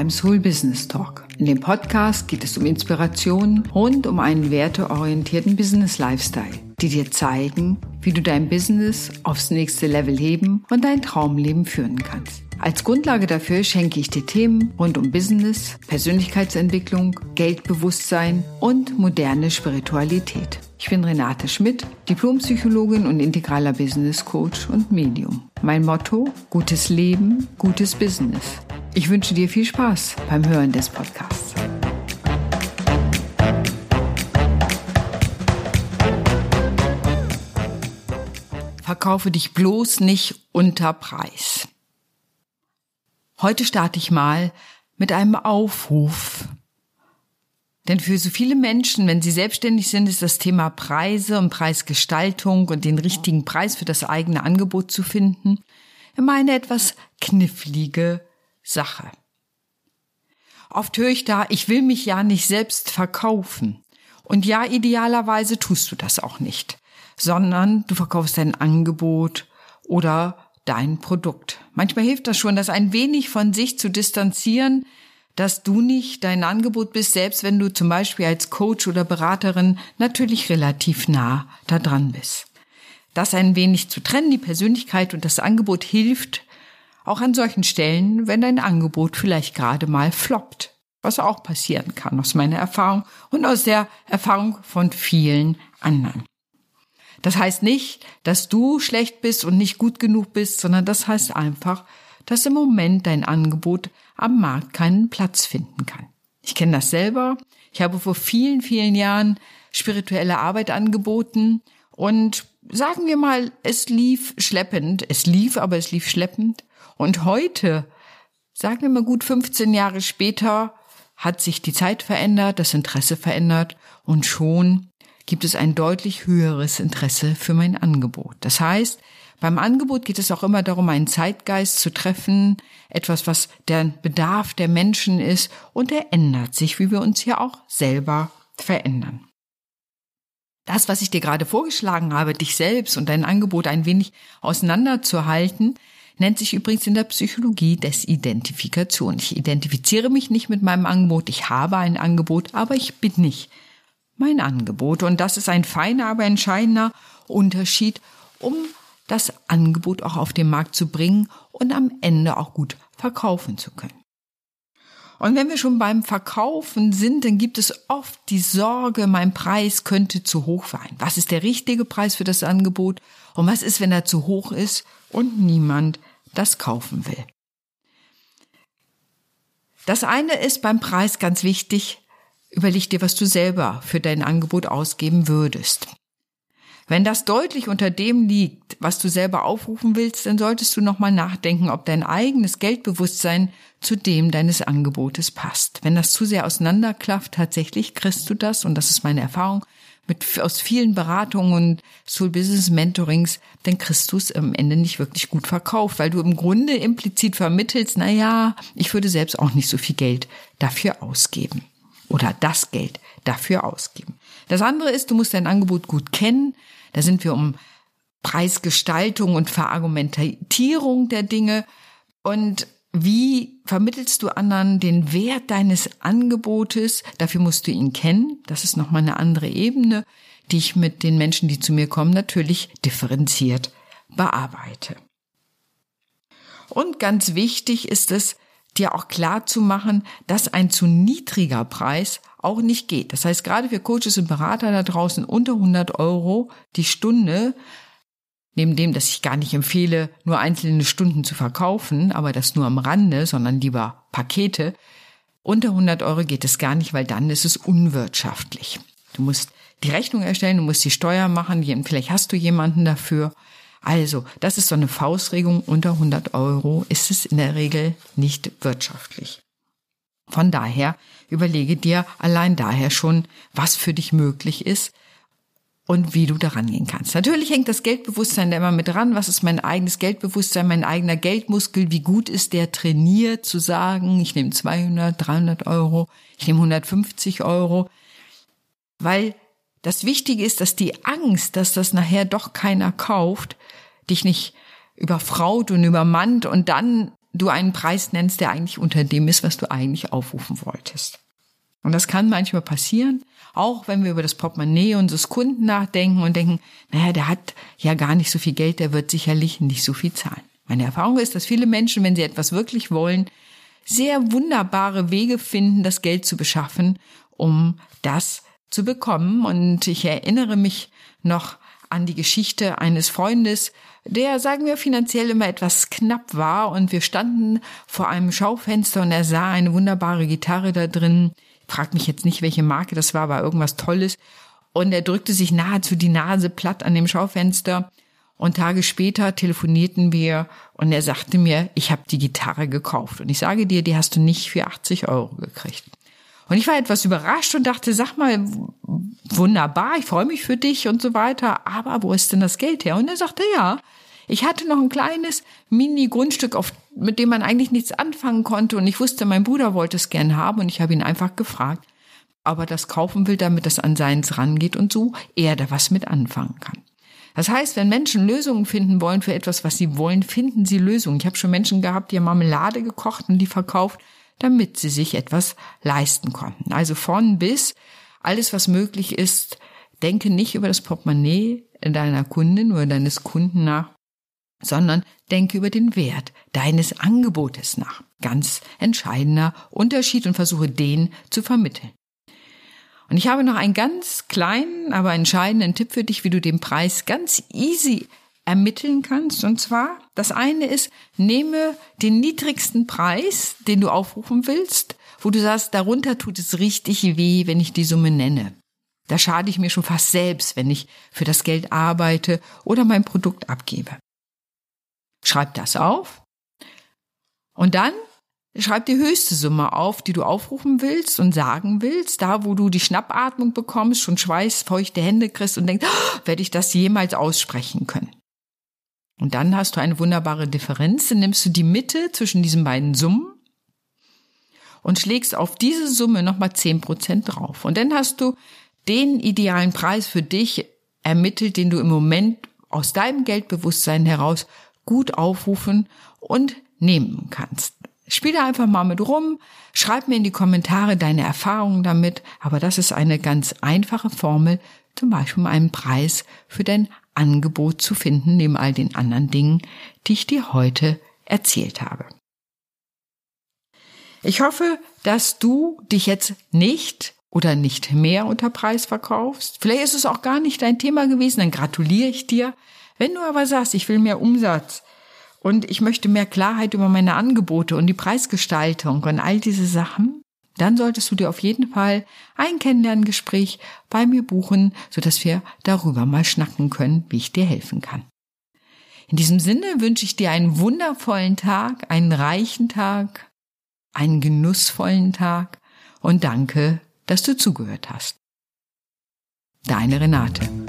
beim Soul Business Talk. In dem Podcast geht es um Inspiration rund um einen werteorientierten Business Lifestyle, die dir zeigen, wie du dein Business aufs nächste Level heben und dein Traumleben führen kannst. Als Grundlage dafür schenke ich dir Themen rund um Business, Persönlichkeitsentwicklung, Geldbewusstsein und moderne Spiritualität. Ich bin Renate Schmidt, Diplompsychologin und integraler Business Coach und Medium. Mein Motto, gutes Leben, gutes Business. Ich wünsche dir viel Spaß beim Hören des Podcasts. Verkaufe dich bloß nicht unter Preis. Heute starte ich mal mit einem Aufruf denn für so viele Menschen, wenn sie selbstständig sind, ist das Thema Preise und Preisgestaltung und den richtigen Preis für das eigene Angebot zu finden immer eine etwas knifflige Sache. Oft höre ich da, ich will mich ja nicht selbst verkaufen. Und ja, idealerweise tust du das auch nicht, sondern du verkaufst dein Angebot oder dein Produkt. Manchmal hilft das schon, das ein wenig von sich zu distanzieren, dass du nicht dein Angebot bist, selbst wenn du zum Beispiel als Coach oder Beraterin natürlich relativ nah da dran bist. Das ein wenig zu trennen, die Persönlichkeit und das Angebot hilft auch an solchen Stellen, wenn dein Angebot vielleicht gerade mal floppt, was auch passieren kann aus meiner Erfahrung und aus der Erfahrung von vielen anderen. Das heißt nicht, dass du schlecht bist und nicht gut genug bist, sondern das heißt einfach, dass im Moment dein Angebot am Markt keinen Platz finden kann. Ich kenne das selber. Ich habe vor vielen, vielen Jahren spirituelle Arbeit angeboten und sagen wir mal, es lief schleppend. Es lief, aber es lief schleppend. Und heute, sagen wir mal gut 15 Jahre später, hat sich die Zeit verändert, das Interesse verändert und schon gibt es ein deutlich höheres Interesse für mein Angebot. Das heißt, beim Angebot geht es auch immer darum, einen Zeitgeist zu treffen, etwas, was der Bedarf der Menschen ist, und er ändert sich, wie wir uns ja auch selber verändern. Das, was ich dir gerade vorgeschlagen habe, dich selbst und dein Angebot ein wenig auseinanderzuhalten, nennt sich übrigens in der Psychologie des Identifikation. Ich identifiziere mich nicht mit meinem Angebot, ich habe ein Angebot, aber ich bin nicht mein Angebot. Und das ist ein feiner, aber entscheidender Unterschied, um das Angebot auch auf den Markt zu bringen und am Ende auch gut verkaufen zu können. Und wenn wir schon beim Verkaufen sind, dann gibt es oft die Sorge, mein Preis könnte zu hoch sein. Was ist der richtige Preis für das Angebot? Und was ist, wenn er zu hoch ist und niemand das kaufen will? Das eine ist beim Preis ganz wichtig. Überleg dir, was du selber für dein Angebot ausgeben würdest. Wenn das deutlich unter dem liegt, was du selber aufrufen willst, dann solltest du nochmal nachdenken, ob dein eigenes Geldbewusstsein zu dem deines Angebotes passt. Wenn das zu sehr auseinanderklafft, tatsächlich kriegst du das, und das ist meine Erfahrung, mit, aus vielen Beratungen und Soul Business Mentorings, dann kriegst du es am Ende nicht wirklich gut verkauft, weil du im Grunde implizit vermittelst, na ja, ich würde selbst auch nicht so viel Geld dafür ausgeben. Oder das Geld dafür ausgeben. Das andere ist, du musst dein Angebot gut kennen. Da sind wir um Preisgestaltung und Verargumentierung der Dinge. Und wie vermittelst du anderen den Wert deines Angebotes? Dafür musst du ihn kennen. Das ist nochmal eine andere Ebene, die ich mit den Menschen, die zu mir kommen, natürlich differenziert bearbeite. Und ganz wichtig ist es, dir auch klar zu machen, dass ein zu niedriger Preis auch nicht geht. Das heißt, gerade für Coaches und Berater da draußen unter 100 Euro die Stunde, neben dem, dass ich gar nicht empfehle, nur einzelne Stunden zu verkaufen, aber das nur am Rande, sondern lieber Pakete, unter 100 Euro geht es gar nicht, weil dann ist es unwirtschaftlich. Du musst die Rechnung erstellen, du musst die Steuer machen, vielleicht hast du jemanden dafür. Also, das ist so eine Faustregung. Unter 100 Euro ist es in der Regel nicht wirtschaftlich. Von daher überlege dir allein daher schon, was für dich möglich ist und wie du daran gehen kannst. Natürlich hängt das Geldbewusstsein da immer mit dran. Was ist mein eigenes Geldbewusstsein, mein eigener Geldmuskel? Wie gut ist der trainiert zu sagen, ich nehme 200, 300 Euro, ich nehme 150 Euro? Weil das Wichtige ist, dass die Angst, dass das nachher doch keiner kauft, dich nicht überfraut und übermannt und dann du einen Preis nennst, der eigentlich unter dem ist, was du eigentlich aufrufen wolltest. Und das kann manchmal passieren, auch wenn wir über das Portemonnaie unseres Kunden nachdenken und denken, naja, der hat ja gar nicht so viel Geld, der wird sicherlich nicht so viel zahlen. Meine Erfahrung ist, dass viele Menschen, wenn sie etwas wirklich wollen, sehr wunderbare Wege finden, das Geld zu beschaffen, um das zu bekommen. Und ich erinnere mich noch an die Geschichte eines Freundes, der, sagen wir, finanziell immer etwas knapp war und wir standen vor einem Schaufenster und er sah eine wunderbare Gitarre da drin. Frag mich jetzt nicht, welche Marke das war, war irgendwas Tolles. Und er drückte sich nahezu die Nase platt an dem Schaufenster. Und Tage später telefonierten wir und er sagte mir, ich habe die Gitarre gekauft. Und ich sage dir, die hast du nicht für 80 Euro gekriegt. Und ich war etwas überrascht und dachte, sag mal, wunderbar, ich freue mich für dich und so weiter, aber wo ist denn das Geld her? Und er sagte, ja, ich hatte noch ein kleines Mini-Grundstück, mit dem man eigentlich nichts anfangen konnte und ich wusste, mein Bruder wollte es gern haben und ich habe ihn einfach gefragt, ob er das kaufen will, damit es an seins rangeht und so er da was mit anfangen kann. Das heißt, wenn Menschen Lösungen finden wollen für etwas, was sie wollen, finden sie Lösungen. Ich habe schon Menschen gehabt, die haben Marmelade gekocht und die verkauft damit sie sich etwas leisten konnten. Also von bis alles, was möglich ist, denke nicht über das Portemonnaie deiner Kundin oder deines Kunden nach, sondern denke über den Wert deines Angebotes nach. Ganz entscheidender Unterschied und versuche den zu vermitteln. Und ich habe noch einen ganz kleinen, aber entscheidenden Tipp für dich, wie du den Preis ganz easy ermitteln kannst. Und zwar, das eine ist, nehme den niedrigsten Preis, den du aufrufen willst, wo du sagst, darunter tut es richtig weh, wenn ich die Summe nenne. Da schade ich mir schon fast selbst, wenn ich für das Geld arbeite oder mein Produkt abgebe. Schreib das auf und dann schreib die höchste Summe auf, die du aufrufen willst und sagen willst, da wo du die Schnappatmung bekommst, schon schweißfeuchte Hände kriegst und denkst, oh, werde ich das jemals aussprechen können. Und dann hast du eine wunderbare Differenz. Dann nimmst du die Mitte zwischen diesen beiden Summen und schlägst auf diese Summe nochmal zehn Prozent drauf. Und dann hast du den idealen Preis für dich ermittelt, den du im Moment aus deinem Geldbewusstsein heraus gut aufrufen und nehmen kannst. Spiel da einfach mal mit rum, schreib mir in die Kommentare deine Erfahrungen damit, aber das ist eine ganz einfache Formel, zum Beispiel um einen Preis für dein Angebot zu finden, neben all den anderen Dingen, die ich dir heute erzählt habe. Ich hoffe, dass du dich jetzt nicht oder nicht mehr unter Preis verkaufst. Vielleicht ist es auch gar nicht dein Thema gewesen, dann gratuliere ich dir. Wenn du aber sagst, ich will mehr Umsatz und ich möchte mehr Klarheit über meine Angebote und die Preisgestaltung und all diese Sachen, dann solltest du dir auf jeden Fall ein Kennenlerngespräch bei mir buchen, sodass wir darüber mal schnacken können, wie ich dir helfen kann. In diesem Sinne wünsche ich dir einen wundervollen Tag, einen reichen Tag, einen genussvollen Tag und danke, dass du zugehört hast. Deine Renate.